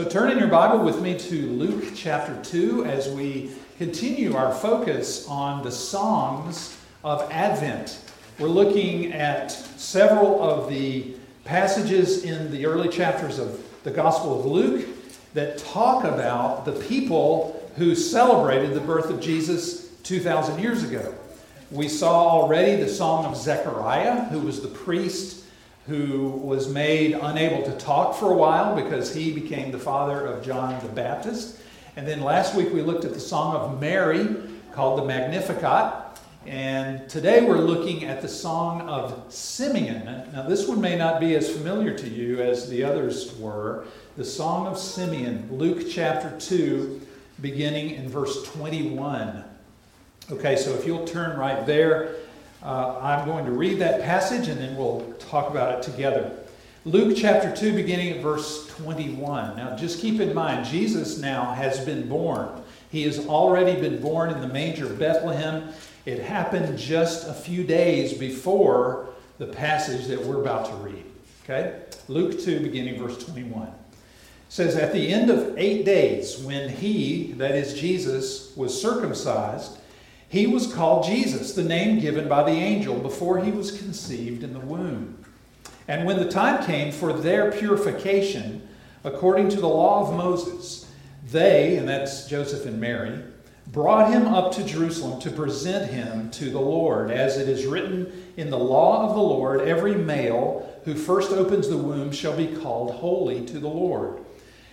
So turn in your Bible with me to Luke chapter 2 as we continue our focus on the songs of Advent. We're looking at several of the passages in the early chapters of the Gospel of Luke that talk about the people who celebrated the birth of Jesus 2,000 years ago. We saw already the song of Zechariah, who was the priest who was made unable to talk for a while because he became the father of John the Baptist. And then last week we looked at the song of Mary called the Magnificat. And today we're looking at the song of Simeon. Now, this one may not be as familiar to you as the others were. The song of Simeon, Luke chapter 2, beginning in verse 21. Okay, so if you'll turn right there. Uh, I'm going to read that passage and then we'll talk about it together. Luke chapter 2, beginning at verse 21. Now, just keep in mind, Jesus now has been born. He has already been born in the manger of Bethlehem. It happened just a few days before the passage that we're about to read. Okay? Luke 2, beginning verse 21. says, At the end of eight days, when he, that is Jesus, was circumcised, he was called Jesus, the name given by the angel before he was conceived in the womb. And when the time came for their purification, according to the law of Moses, they, and that's Joseph and Mary, brought him up to Jerusalem to present him to the Lord. As it is written in the law of the Lord, every male who first opens the womb shall be called holy to the Lord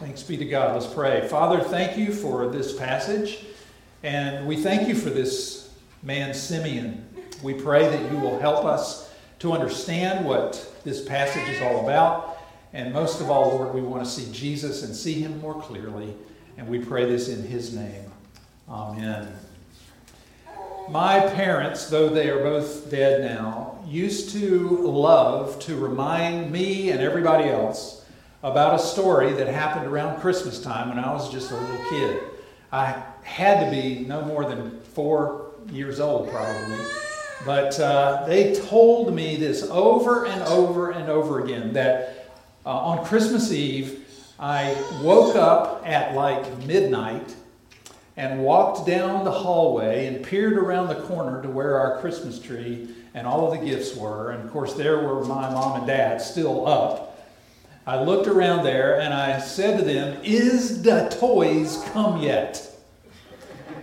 Thanks be to God. Let's pray. Father, thank you for this passage, and we thank you for this man, Simeon. We pray that you will help us to understand what this passage is all about. And most of all, Lord, we want to see Jesus and see him more clearly. And we pray this in his name. Amen. My parents, though they are both dead now, used to love to remind me and everybody else about a story that happened around Christmas time when I was just a little kid. I had to be no more than four years old, probably. But uh, they told me this over and over and over again that uh, on Christmas Eve, I woke up at like midnight and walked down the hallway and peered around the corner to where our Christmas tree and all of the gifts were. And of course, there were my mom and dad still up I looked around there and I said to them, Is the toys come yet?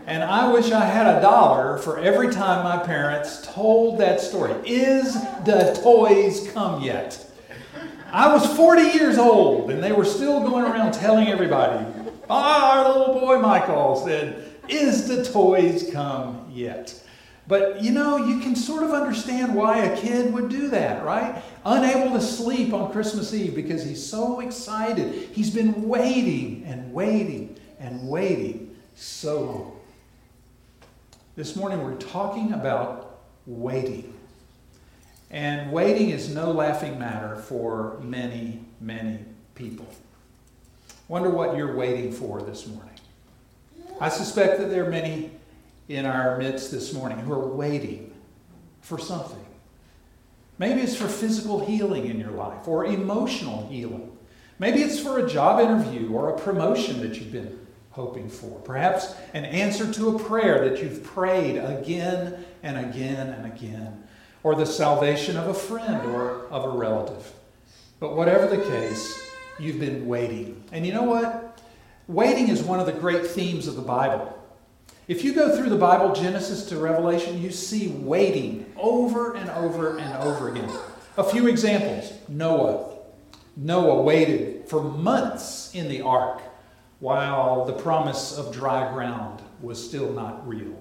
And I wish I had a dollar for every time my parents told that story. Is the toys come yet? I was 40 years old and they were still going around telling everybody. Our little boy Michael said, Is the toys come yet? But you know, you can sort of understand why a kid would do that, right? Unable to sleep on Christmas Eve because he's so excited. He's been waiting and waiting and waiting so long. This morning we're talking about waiting. And waiting is no laughing matter for many, many people. Wonder what you're waiting for this morning. I suspect that there are many in our midst this morning who are waiting for something. Maybe it's for physical healing in your life or emotional healing. Maybe it's for a job interview or a promotion that you've been hoping for. Perhaps an answer to a prayer that you've prayed again and again and again. Or the salvation of a friend or of a relative. But whatever the case, you've been waiting. And you know what? Waiting is one of the great themes of the Bible. If you go through the Bible, Genesis to Revelation, you see waiting over and over and over again. A few examples Noah. Noah waited for months in the ark while the promise of dry ground was still not real.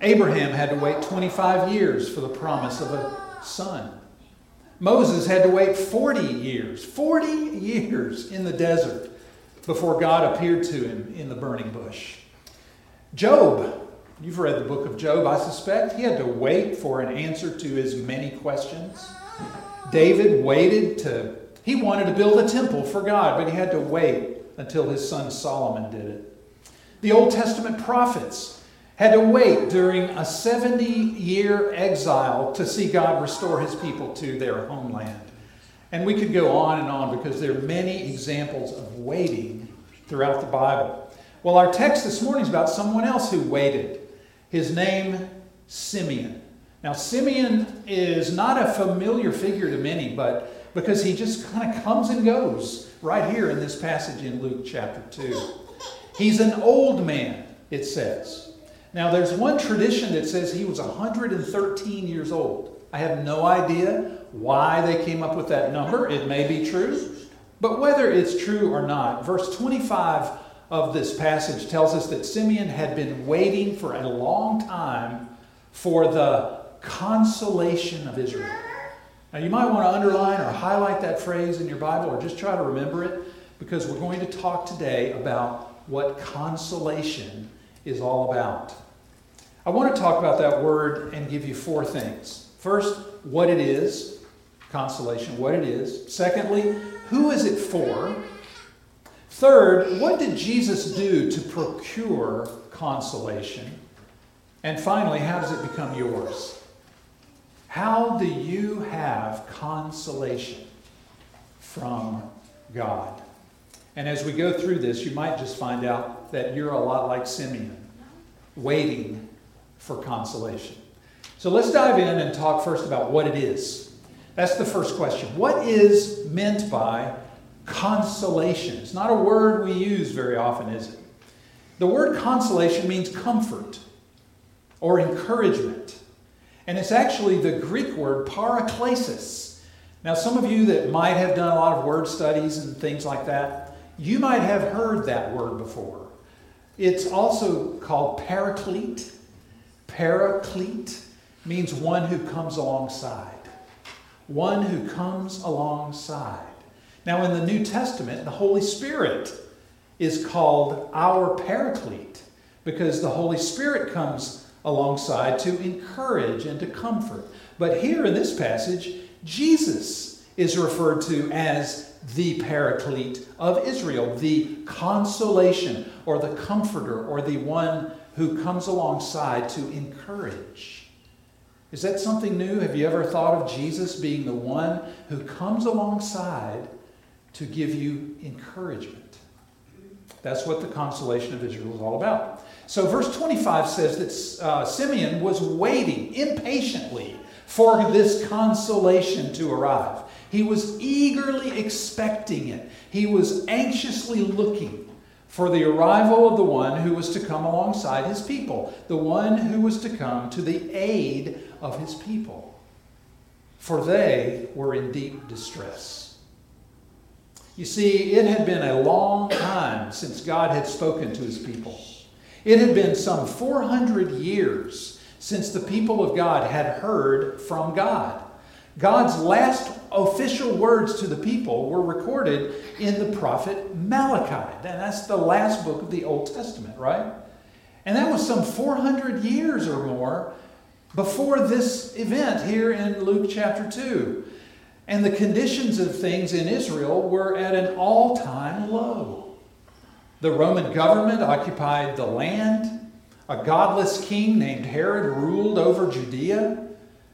Abraham had to wait 25 years for the promise of a son. Moses had to wait 40 years, 40 years in the desert before God appeared to him in the burning bush. Job, you've read the book of Job, I suspect. He had to wait for an answer to his many questions. David waited to, he wanted to build a temple for God, but he had to wait until his son Solomon did it. The Old Testament prophets had to wait during a 70 year exile to see God restore his people to their homeland. And we could go on and on because there are many examples of waiting throughout the Bible. Well, our text this morning is about someone else who waited. His name, Simeon. Now, Simeon is not a familiar figure to many, but because he just kind of comes and goes right here in this passage in Luke chapter 2. He's an old man, it says. Now, there's one tradition that says he was 113 years old. I have no idea why they came up with that number. It may be true. But whether it's true or not, verse 25 of this passage tells us that Simeon had been waiting for a long time for the consolation of Israel. Now, you might want to underline or highlight that phrase in your Bible or just try to remember it because we're going to talk today about what consolation is all about. I want to talk about that word and give you four things. First, what it is, consolation, what it is. Secondly, who is it for? Third, what did Jesus do to procure consolation? And finally, how does it become yours? How do you have consolation from God? And as we go through this, you might just find out that you're a lot like Simeon, waiting for consolation. So let's dive in and talk first about what it is. That's the first question. What is meant by consolation. It's not a word we use very often, is it? The word consolation means comfort or encouragement. And it's actually the Greek word paraklesis. Now, some of you that might have done a lot of word studies and things like that, you might have heard that word before. It's also called paraclete. Paraclete means one who comes alongside. One who comes alongside. Now, in the New Testament, the Holy Spirit is called our paraclete because the Holy Spirit comes alongside to encourage and to comfort. But here in this passage, Jesus is referred to as the paraclete of Israel, the consolation or the comforter or the one who comes alongside to encourage. Is that something new? Have you ever thought of Jesus being the one who comes alongside to give you encouragement. That's what the consolation of Israel is all about. So, verse 25 says that uh, Simeon was waiting impatiently for this consolation to arrive. He was eagerly expecting it, he was anxiously looking for the arrival of the one who was to come alongside his people, the one who was to come to the aid of his people. For they were in deep distress. You see, it had been a long time since God had spoken to his people. It had been some 400 years since the people of God had heard from God. God's last official words to the people were recorded in the prophet Malachi. And that's the last book of the Old Testament, right? And that was some 400 years or more before this event here in Luke chapter 2. And the conditions of things in Israel were at an all time low. The Roman government occupied the land. A godless king named Herod ruled over Judea.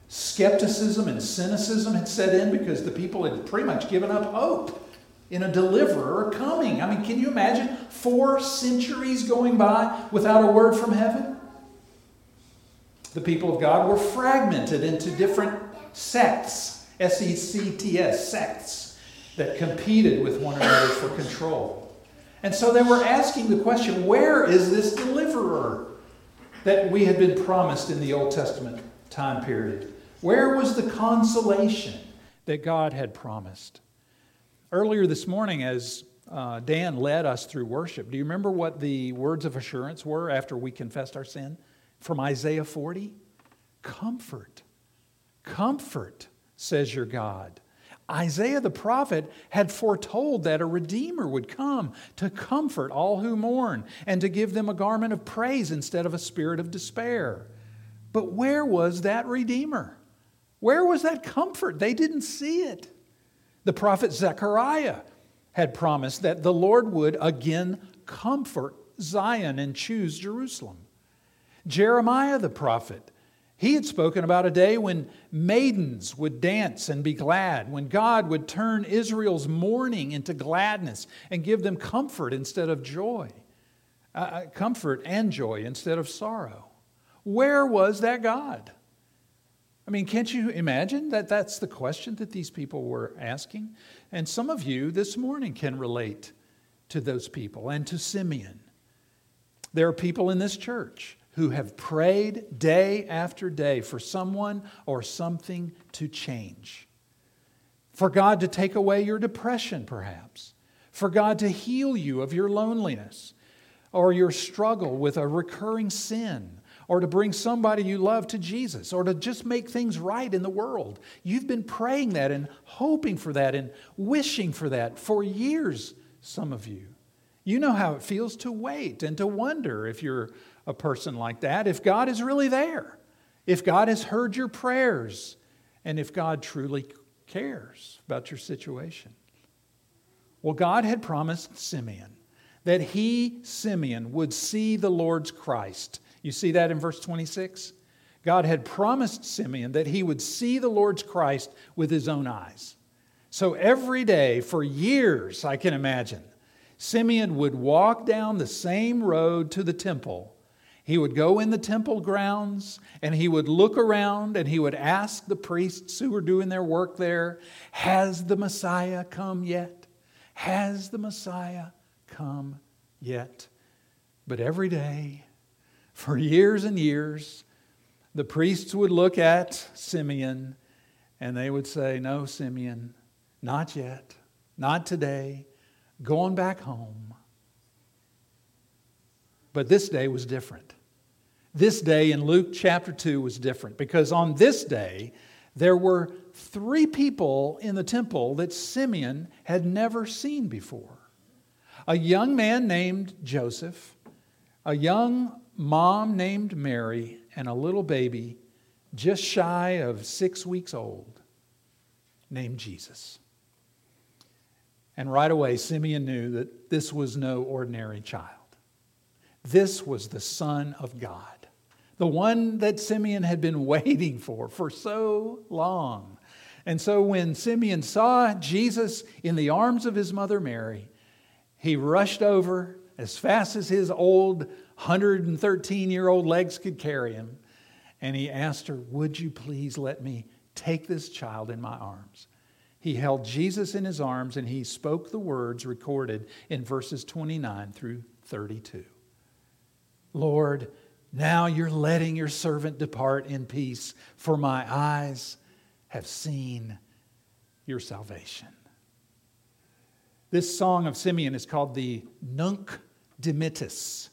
Skepticism and cynicism had set in because the people had pretty much given up hope in a deliverer coming. I mean, can you imagine four centuries going by without a word from heaven? The people of God were fragmented into different sects, S E C T S, sects, that competed with one another for control. And so they were asking the question where is this deliverer that we had been promised in the Old Testament time period? Where was the consolation that God had promised? Earlier this morning, as uh, Dan led us through worship, do you remember what the words of assurance were after we confessed our sin? From Isaiah 40? Comfort. Comfort, says your God. Isaiah the prophet had foretold that a Redeemer would come to comfort all who mourn and to give them a garment of praise instead of a spirit of despair. But where was that Redeemer? Where was that comfort? They didn't see it. The prophet Zechariah had promised that the Lord would again comfort Zion and choose Jerusalem. Jeremiah the prophet, he had spoken about a day when maidens would dance and be glad, when God would turn Israel's mourning into gladness and give them comfort instead of joy, uh, uh comfort and joy instead of sorrow. Where was that God? I mean, can't you imagine that that's the question that these people were asking? And some of you this morning can relate to those people and to Simeon. There are people in this church who have prayed day after day for someone or something to change. For God to take away your depression, perhaps. For God to heal you of your loneliness or your struggle with a recurring sin or to bring somebody you love to Jesus, or to just make things right in the world. You've been praying that and hoping for that and wishing for that for years, some of you. You know how it feels to wait and to wonder if you're a person like that, if God is really there, if God has heard your prayers, and if God truly cares about your situation. Well, God had promised Simeon that he, Simeon, would see the Lord's Christ you see that in verse 26? God had promised Simeon that he would see the Lord's Christ with his own eyes. So every day, for years, I can imagine, Simeon would walk down the same road to the temple. He would go in the temple grounds and he would look around and he would ask the priests who were doing their work there, Has the Messiah come yet? Has the Messiah come yet? But every day, for years and years, the priests would look at Simeon and they would say, No, Simeon, not yet, not today, going back home. But this day was different. This day in Luke chapter 2 was different because on this day, there were three people in the temple that Simeon had never seen before a young man named Joseph, a young mom named Mary and a little baby just shy of six weeks old named Jesus. And right away, Simeon knew that this was no ordinary child. This was the Son of God, the one that Simeon had been waiting for for so long. And so when Simeon saw Jesus in the arms of his mother Mary, he rushed over as fast as his old 113 year old legs could carry him. And he asked her, Would you please let me take this child in my arms? He held Jesus in his arms and he spoke the words recorded in verses 29 through 32. Lord, now you're letting your servant depart in peace, for my eyes have seen your salvation. This song of Simeon is called the Nunc Dimittis.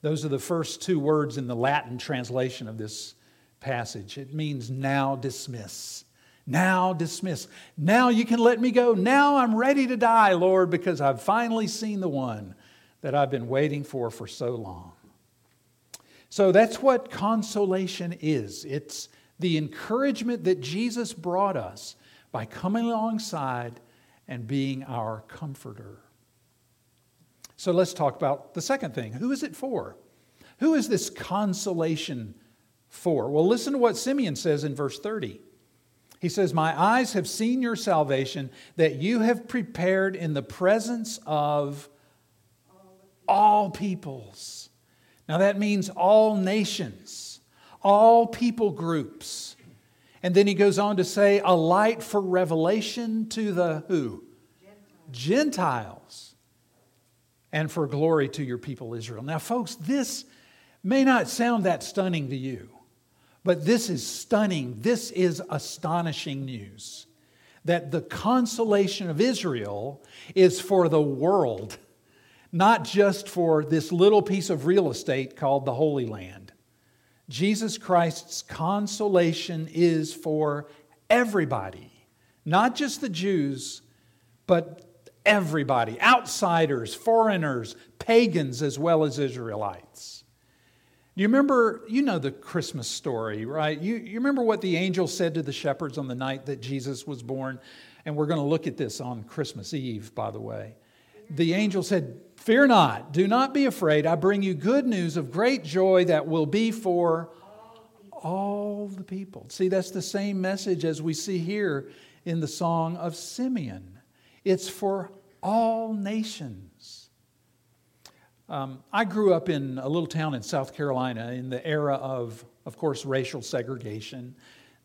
Those are the first two words in the Latin translation of this passage. It means now dismiss. Now dismiss. Now you can let me go. Now I'm ready to die, Lord, because I've finally seen the one that I've been waiting for for so long. So that's what consolation is it's the encouragement that Jesus brought us by coming alongside and being our comforter. So let's talk about the second thing. Who is it for? Who is this consolation for? Well, listen to what Simeon says in verse 30. He says, My eyes have seen your salvation that you have prepared in the presence of all peoples. Now that means all nations, all people groups. And then he goes on to say, a light for revelation to the who? Gentiles. And for glory to your people Israel. Now, folks, this may not sound that stunning to you, but this is stunning. This is astonishing news that the consolation of Israel is for the world not just for this little piece of real estate called the Holy Land. Jesus Christ's consolation is for everybody, not just the Jews, but everybody outsiders, foreigners, pagans, as well as Israelites. You remember, you know the Christmas story, right? You, you remember what the angel said to the shepherds on the night that Jesus was born? And we're going to look at this on Christmas Eve, by the way. The angel said, Fear not, do not be afraid. I bring you good news of great joy that will be for all the people. See, that's the same message as we see here in the song of Simeon. It's for all nations. Um, I grew up in a little town in South Carolina in the era of, of course, racial segregation.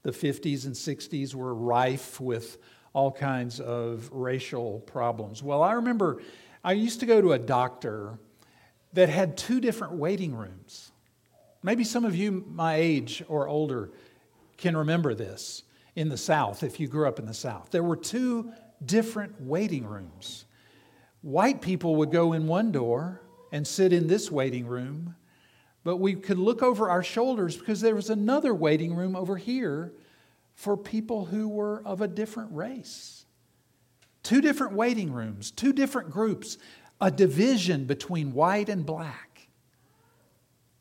The 50s and 60s were rife with all kinds of racial problems. Well, I remember I used to go to a doctor that had two different waiting rooms. Maybe some of you, my age or older, can remember this in the South, if you grew up in the South. There were two different waiting rooms. White people would go in one door and sit in this waiting room, but we could look over our shoulders because there was another waiting room over here for people who were of a different race. Two different waiting rooms, two different groups, a division between white and black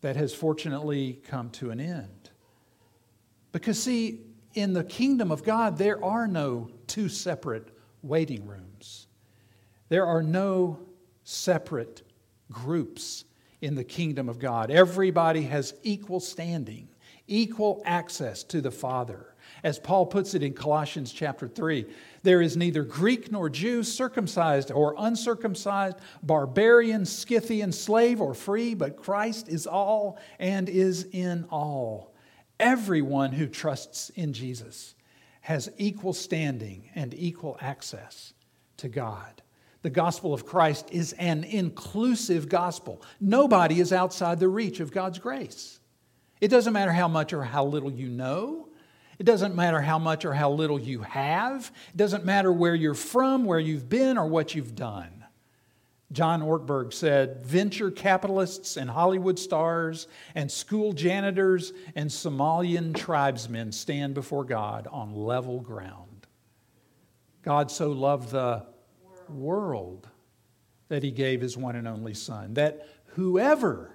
that has fortunately come to an end. Because, see, in the kingdom of God, there are no two separate waiting rooms. There are no separate groups in the kingdom of God. Everybody has equal standing, equal access to the Father. As Paul puts it in Colossians chapter 3, there is neither Greek nor Jew, circumcised or uncircumcised, barbarian, Scythian, slave or free, but Christ is all and is in all. Everyone who trusts in Jesus has equal standing and equal access to God. The gospel of Christ is an inclusive gospel. Nobody is outside the reach of God's grace. It doesn't matter how much or how little you know. It doesn't matter how much or how little you have. It doesn't matter where you're from, where you've been, or what you've done. John Ortberg said venture capitalists and Hollywood stars and school janitors and Somalian tribesmen stand before God on level ground. God so loved the world that he gave his one and only Son, that whoever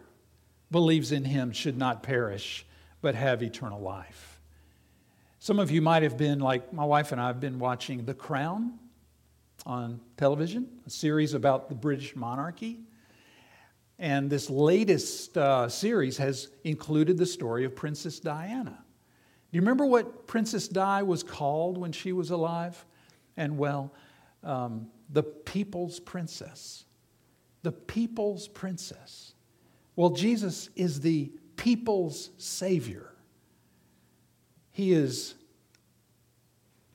believes in him should not perish but have eternal life. Some of you might have been, like my wife and I have been watching The Crown on television, a series about the British monarchy. And this latest uh, series has included the story of Princess Diana. Do you remember what Princess Di was called when she was alive? And well, um, the people's princess. The people's princess. Well, Jesus is the people's savior. He is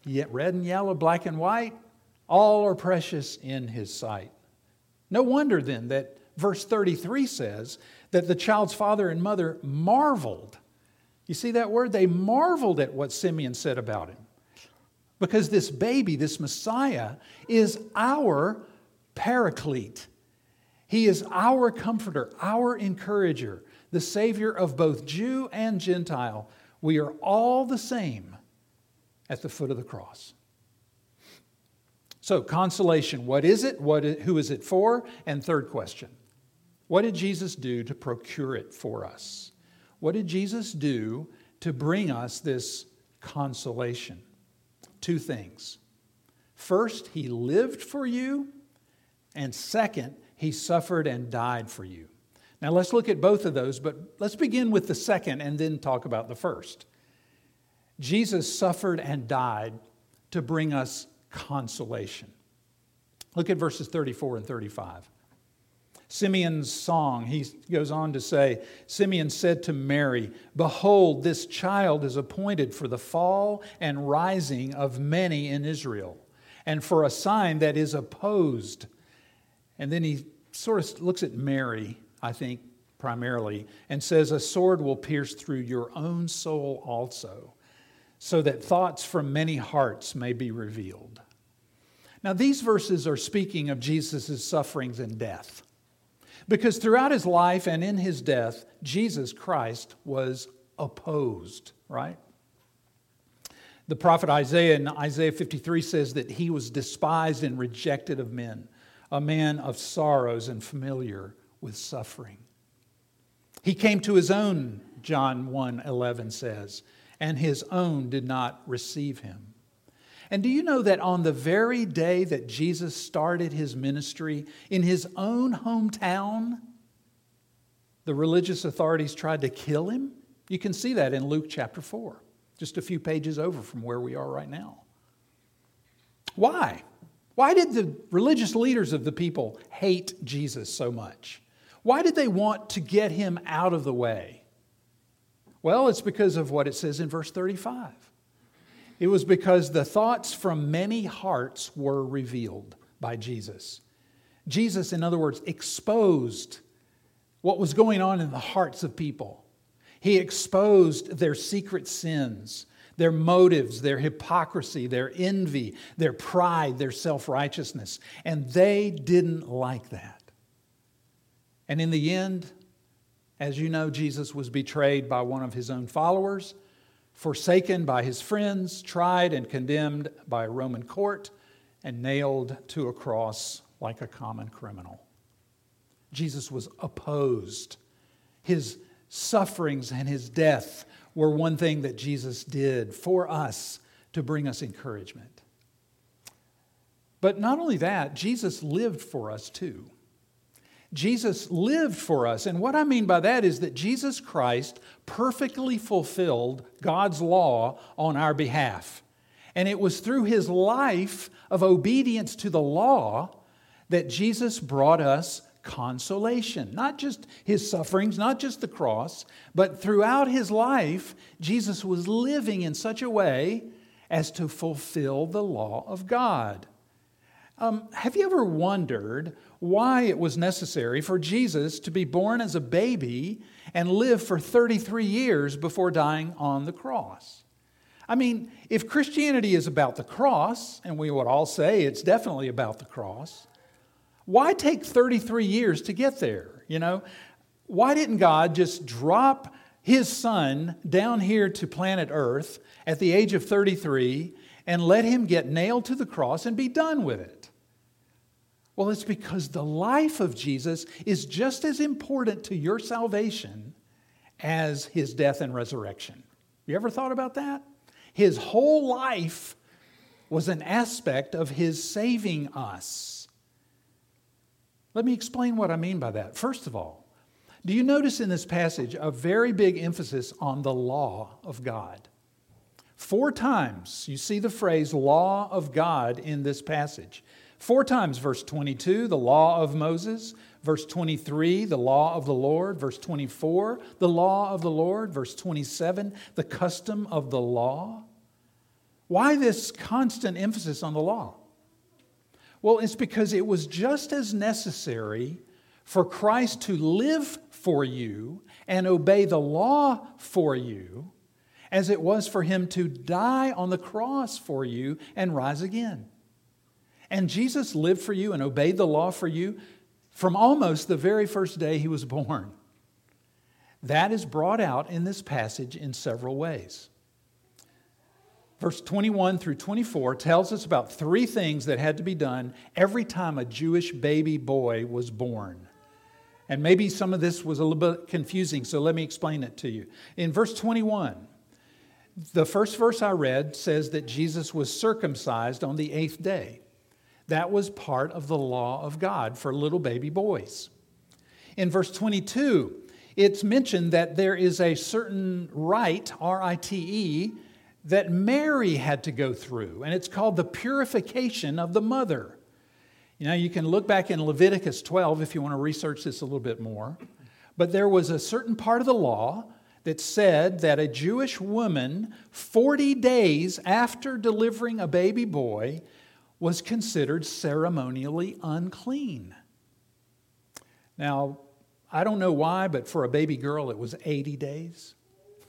yet red and yellow, black and white, all are precious in his sight. No wonder then that verse 33 says that the child's father and mother marveled. You see that word? They marveled at what Simeon said about him. Because this baby, this Messiah, is our paraclete. He is our comforter, our encourager, the Savior of both Jew and Gentile. We are all the same at the foot of the cross. So, consolation what is it? What, who is it for? And third question what did Jesus do to procure it for us? What did Jesus do to bring us this consolation? Two things. First, he lived for you, and second, He suffered and died for you. Now let's look at both of those, but let's begin with the second and then talk about the first. Jesus suffered and died to bring us consolation. Look at verses 34 and 35. Simeon's song, he goes on to say Simeon said to Mary, Behold, this child is appointed for the fall and rising of many in Israel, and for a sign that is opposed. And then he sort of looks at Mary, I think, primarily, and says, A sword will pierce through your own soul also, so that thoughts from many hearts may be revealed. Now, these verses are speaking of Jesus' sufferings and death. Because throughout his life and in his death, Jesus Christ was opposed, right? The prophet Isaiah in Isaiah 53 says that he was despised and rejected of men, a man of sorrows and familiar with suffering. He came to his own, John 1 11 says, and his own did not receive him. And do you know that on the very day that Jesus started his ministry in his own hometown, the religious authorities tried to kill him? You can see that in Luke chapter 4, just a few pages over from where we are right now. Why? Why did the religious leaders of the people hate Jesus so much? Why did they want to get him out of the way? Well, it's because of what it says in verse 35. It was because the thoughts from many hearts were revealed by Jesus. Jesus, in other words, exposed what was going on in the hearts of people. He exposed their secret sins, their motives, their hypocrisy, their envy, their pride, their self righteousness. And they didn't like that. And in the end, as you know, Jesus was betrayed by one of his own followers forsaken by his friends, tried and condemned by a Roman court, and nailed to a cross like a common criminal. Jesus was opposed. His sufferings and his death were one thing that Jesus did for us to bring us encouragement. But not only that, Jesus lived for us too. Jesus lived for us. And what I mean by that is that Jesus Christ perfectly fulfilled God's law on our behalf. And it was through his life of obedience to the law that Jesus brought us consolation. Not just his sufferings, not just the cross, but throughout his life, Jesus was living in such a way as to fulfill the law of God. Um, have you ever wondered why it was necessary for Jesus to be born as a baby and live for 33 years before dying on the cross. I mean, if Christianity is about the cross, and we would all say it's definitely about the cross, why take 33 years to get there? You know, why didn't God just drop his son down here to planet Earth at the age of 33 and let him get nailed to the cross and be done with it? Well, it's because the life of Jesus is just as important to your salvation as his death and resurrection. You ever thought about that? His whole life was an aspect of his saving us. Let me explain what I mean by that. First of all, do you notice in this passage a very big emphasis on the law of God? Four times you see the phrase law of God in this passage. Four times, verse 22, the law of Moses. Verse 23, the law of the Lord. Verse 24, the law of the Lord. Verse 27, the custom of the law. Why this constant emphasis on the law? Well, it's because it was just as necessary for Christ to live for you and obey the law for you as it was for him to die on the cross for you and rise again. And Jesus lived for you and obeyed the law for you from almost the very first day he was born. That is brought out in this passage in several ways. Verse 21 through 24 tells us about three things that had to be done every time a Jewish baby boy was born. And maybe some of this was a little bit confusing, so let me explain it to you. In verse 21, the first verse I read says that Jesus was circumcised on the eighth day. That was part of the law of God for little baby boys. In verse 22, it's mentioned that there is a certain rite, R I T E, that Mary had to go through, and it's called the purification of the mother. You know, you can look back in Leviticus 12 if you want to research this a little bit more. But there was a certain part of the law that said that a Jewish woman, 40 days after delivering a baby boy, was considered ceremonially unclean. Now, I don't know why, but for a baby girl, it was 80 days.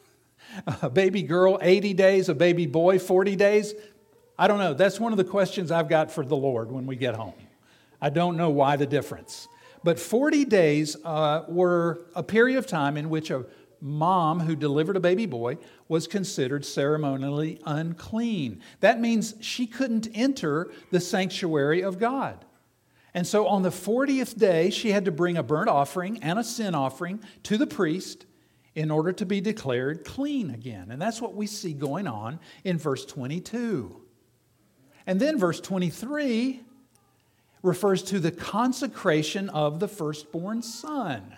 A baby girl, 80 days, a baby boy, 40 days. I don't know. That's one of the questions I've got for the Lord when we get home. I don't know why the difference. But 40 days uh, were a period of time in which a mom who delivered a baby boy was considered ceremonially unclean. That means she couldn't enter the sanctuary of God. And so on the 40th day, she had to bring a burnt offering and a sin offering to the priest in order to be declared clean again. And that's what we see going on in verse 22. And then verse 23 refers to the consecration of the firstborn son.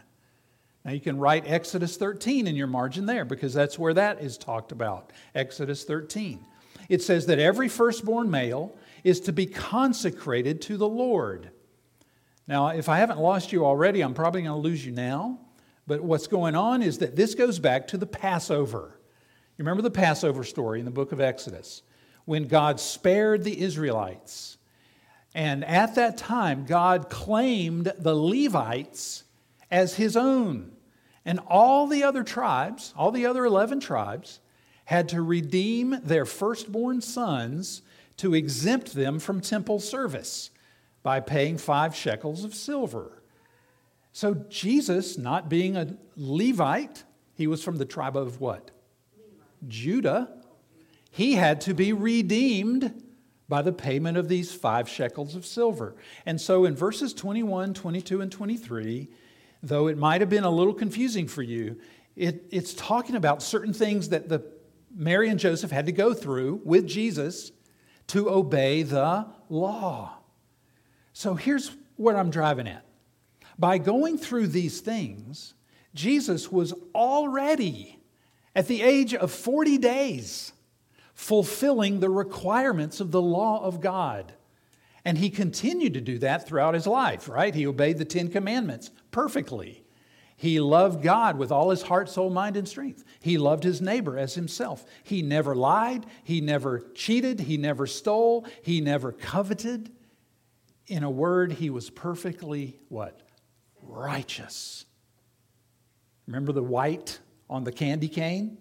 Now you can write Exodus 13 in your margin there because that's where that is talked about. Exodus 13. It says that every firstborn male is to be consecrated to the Lord. Now, if I haven't lost you already, I'm probably going to lose you now. But what's going on is that this goes back to the Passover. You remember the Passover story in the book of Exodus when God spared the Israelites. And at that time, God claimed the Levites as his own. And all the other tribes, all the other 11 tribes, had to redeem their firstborn sons to exempt them from temple service by paying five shekels of silver. So Jesus, not being a Levite, he was from the tribe of what? Judah. He had to be redeemed by the payment of these five shekels of silver. And so in verses 21, 22, and 23, though it might have been a little confusing for you, it, it's talking about certain things that the Mary and Joseph had to go through with Jesus to obey the law. So here's what I'm driving at by going through these things, Jesus was already, at the age of 40 days, fulfilling the requirements of the law of God. And he continued to do that throughout his life, right? He obeyed the Ten Commandments perfectly. He loved God with all his heart, soul, mind, and strength. He loved his neighbor as himself. He never lied. He never cheated. He never stole. He never coveted. In a word, he was perfectly what? righteous. Remember the white on the candy cane?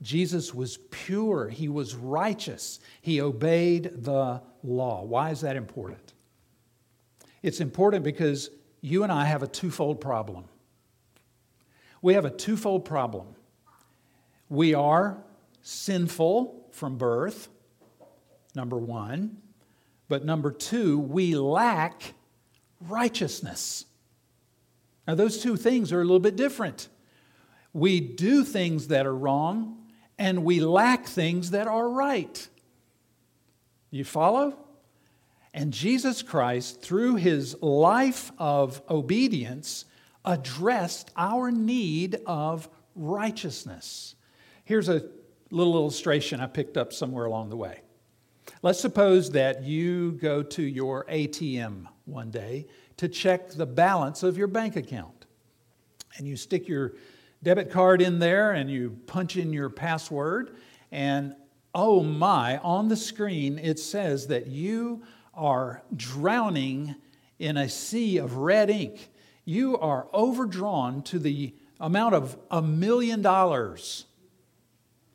Jesus was pure, he was righteous, he obeyed the law. Why is that important? It's important because you and I have a twofold problem. We have a twofold problem. We are sinful from birth, number one. But number two, we lack righteousness. Now, those two things are a little bit different. We do things that are wrong, and we lack things that are right. You follow? And Jesus Christ, through his life of obedience, addressed our need of righteousness. Here's a little illustration I picked up somewhere along the way. Let's suppose that you go to your ATM one day to check the balance of your bank account. And you stick your debit card in there and you punch in your password, and oh my, on the screen it says that you are drowning in a sea of red ink. You are overdrawn to the amount of a million dollars.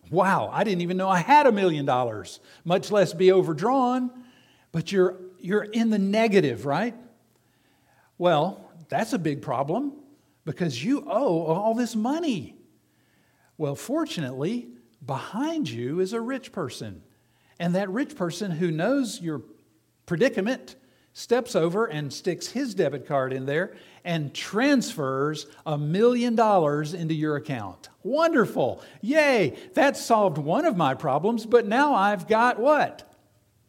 Wow, I didn't even know I had a million dollars, much less be overdrawn. But you're, you're in the negative, right? Well, that's a big problem because you owe all this money. Well, fortunately, behind you is a rich person. And that rich person who knows your predicament steps over and sticks his debit card in there and transfers a million dollars into your account. Wonderful. Yay. That solved one of my problems, but now I've got what?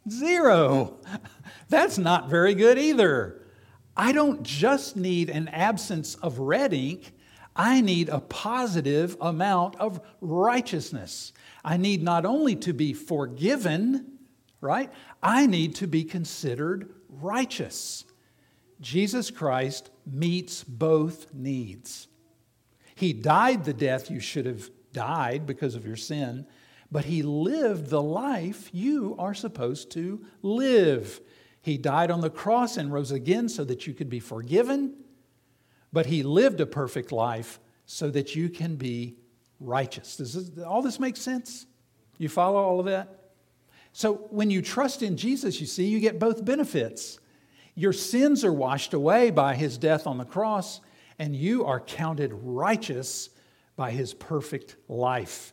Zero. That's not very good either. I don't just need an absence of red ink, I need a positive amount of righteousness. I need not only to be forgiven, right? I need to be considered righteous. Jesus Christ meets both needs. He died the death you should have died because of your sin, but he lived the life you are supposed to live. He died on the cross and rose again so that you could be forgiven, but he lived a perfect life so that you can be righteous. Does this, all this make sense? You follow all of that? So when you trust in Jesus, you see, you get both benefits. Your sins are washed away by his death on the cross, and you are counted righteous by his perfect life.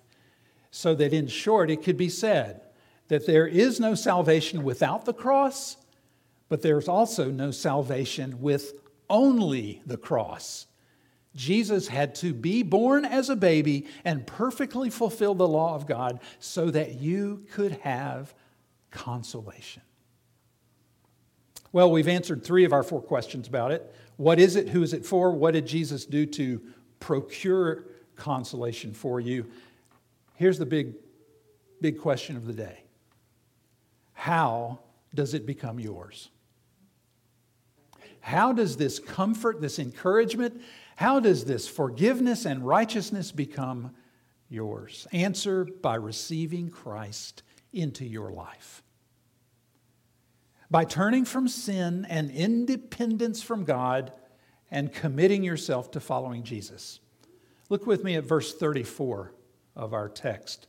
So that in short, it could be said that there is no salvation without the cross, but there's also no salvation with only the cross. Jesus had to be born as a baby and perfectly fulfill the law of God so that you could have consolation. Well, we've answered three of our four questions about it. What is it? Who is it for? What did Jesus do to procure consolation for you? Here's the big, big question of the day How does it become yours? How does this comfort, this encouragement, how does this forgiveness and righteousness become yours? Answer by receiving Christ into your life. By turning from sin and independence from God and committing yourself to following Jesus. Look with me at verse 34 of our text.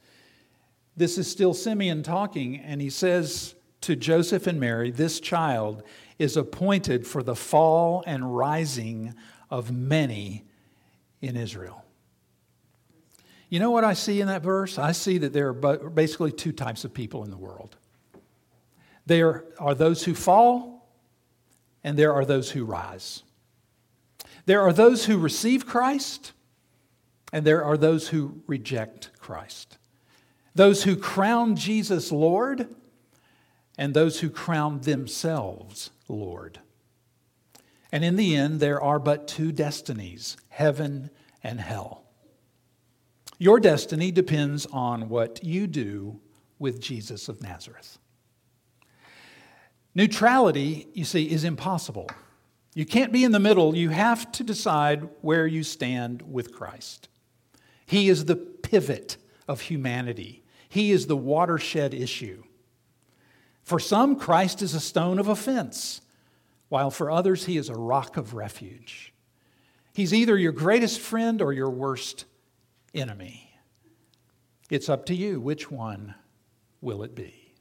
This is still Simeon talking, and he says to Joseph and Mary, This child is appointed for the fall and rising of many in Israel. You know what I see in that verse? I see that there are basically two types of people in the world. There are those who fall, and there are those who rise. There are those who receive Christ, and there are those who reject Christ. Those who crown Jesus Lord, and those who crown themselves Lord. And in the end, there are but two destinies heaven and hell. Your destiny depends on what you do with Jesus of Nazareth. Neutrality, you see, is impossible. You can't be in the middle. You have to decide where you stand with Christ. He is the pivot of humanity, He is the watershed issue. For some, Christ is a stone of offense while for others, he is a rock of refuge. He's either your greatest friend or your worst enemy. It's up to you. Which one will it be?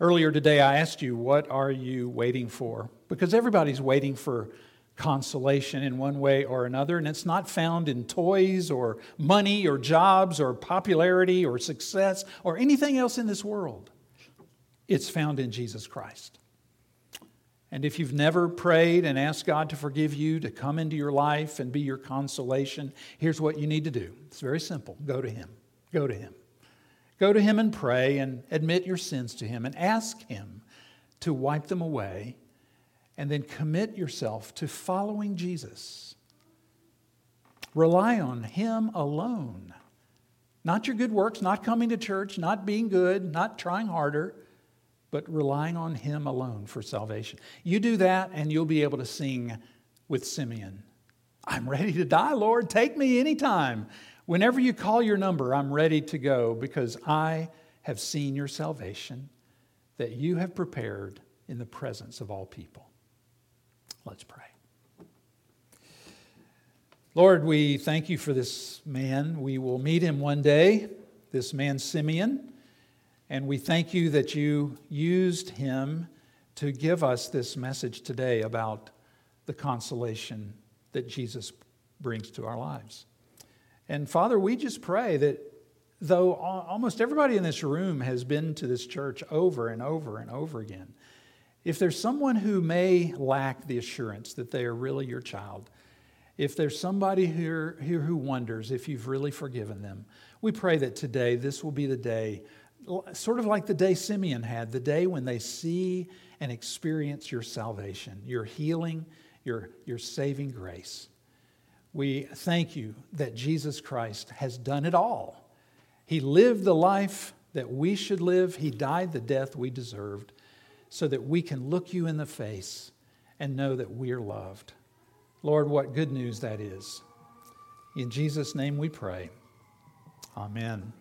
Earlier today, I asked you, What are you waiting for? Because everybody's waiting for consolation in one way or another, and it's not found in toys or money or jobs or popularity or success or anything else in this world. It's found in Jesus Christ. And if you've never prayed and asked God to forgive you, to come into your life and be your consolation, here's what you need to do. It's very simple go to Him. Go to Him. Go to Him and pray and admit your sins to Him and ask Him to wipe them away and then commit yourself to following Jesus. Rely on Him alone. Not your good works, not coming to church, not being good, not trying harder but relying on Him alone for salvation. You do that, and you'll be able to sing with Simeon I'm ready to die, Lord. Take me anytime. Whenever you call your number, I'm ready to go because I have seen your salvation that you have prepared in the presence of all people. Let's pray. Lord, we thank you for this man. We will meet him one day, this man Simeon. And we thank you that you used him to give us this message today about the consolation that Jesus brings to our lives. And Father, we just pray that though almost everybody in this room has been to this church over and over and over again, if there's someone who may lack the assurance that they are really your child, if there's somebody here, here who wonders if you've really forgiven them, we pray that today this will be the day sort of like the day Simeon had, the day when they see and experience your salvation, your healing, your, your saving grace. We thank you that Jesus Christ has done it all. He lived the life that we should live, He died the death we deserved, so that we can look you in the face and know that we're loved. Lord, what good news that is. In Jesus' name we pray. Amen.